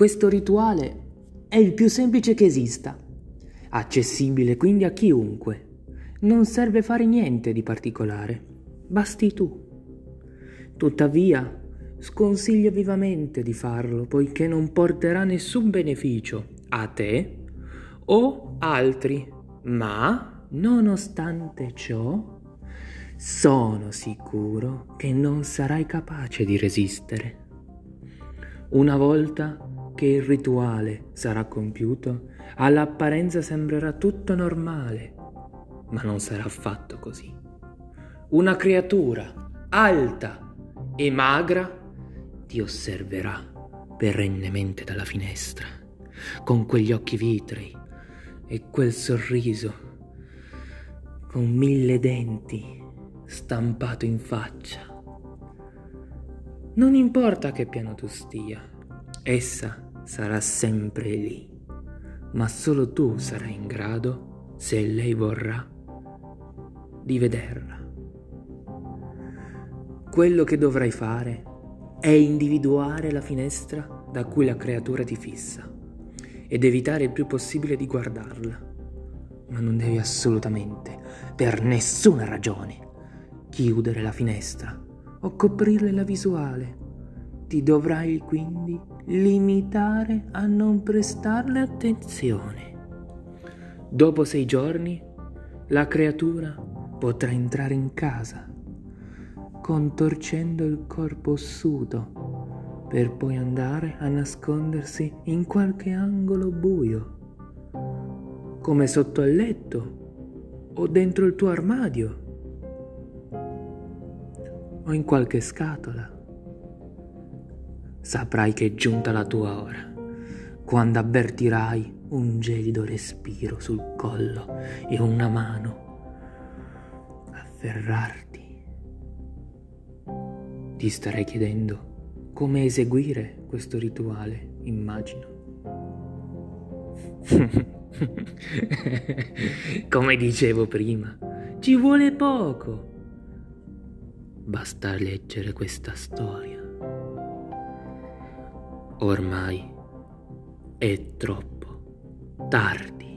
Questo rituale è il più semplice che esista, accessibile quindi a chiunque. Non serve fare niente di particolare, basti tu. Tuttavia, sconsiglio vivamente di farlo, poiché non porterà nessun beneficio a te o altri, ma, nonostante ciò, sono sicuro che non sarai capace di resistere. Una volta che il rituale sarà compiuto, all'apparenza sembrerà tutto normale, ma non sarà affatto così. Una creatura alta e magra ti osserverà perennemente dalla finestra, con quegli occhi vitrei e quel sorriso, con mille denti stampato in faccia. Non importa che piano tu stia, essa sarà sempre lì, ma solo tu sarai in grado, se lei vorrà, di vederla. Quello che dovrai fare è individuare la finestra da cui la creatura ti fissa ed evitare il più possibile di guardarla. Ma non devi assolutamente, per nessuna ragione, chiudere la finestra o coprirle la visuale. Ti dovrai quindi limitare a non prestarle attenzione. Dopo sei giorni la creatura potrà entrare in casa, contorcendo il corpo ossuto, per poi andare a nascondersi in qualche angolo buio, come sotto al letto o dentro il tuo armadio o in qualche scatola. Saprai che è giunta la tua ora, quando avvertirai un gelido respiro sul collo e una mano afferrarti. Ti starei chiedendo come eseguire questo rituale, immagino. come dicevo prima, ci vuole poco Basta leggere questa storia. Ormai è troppo tardi.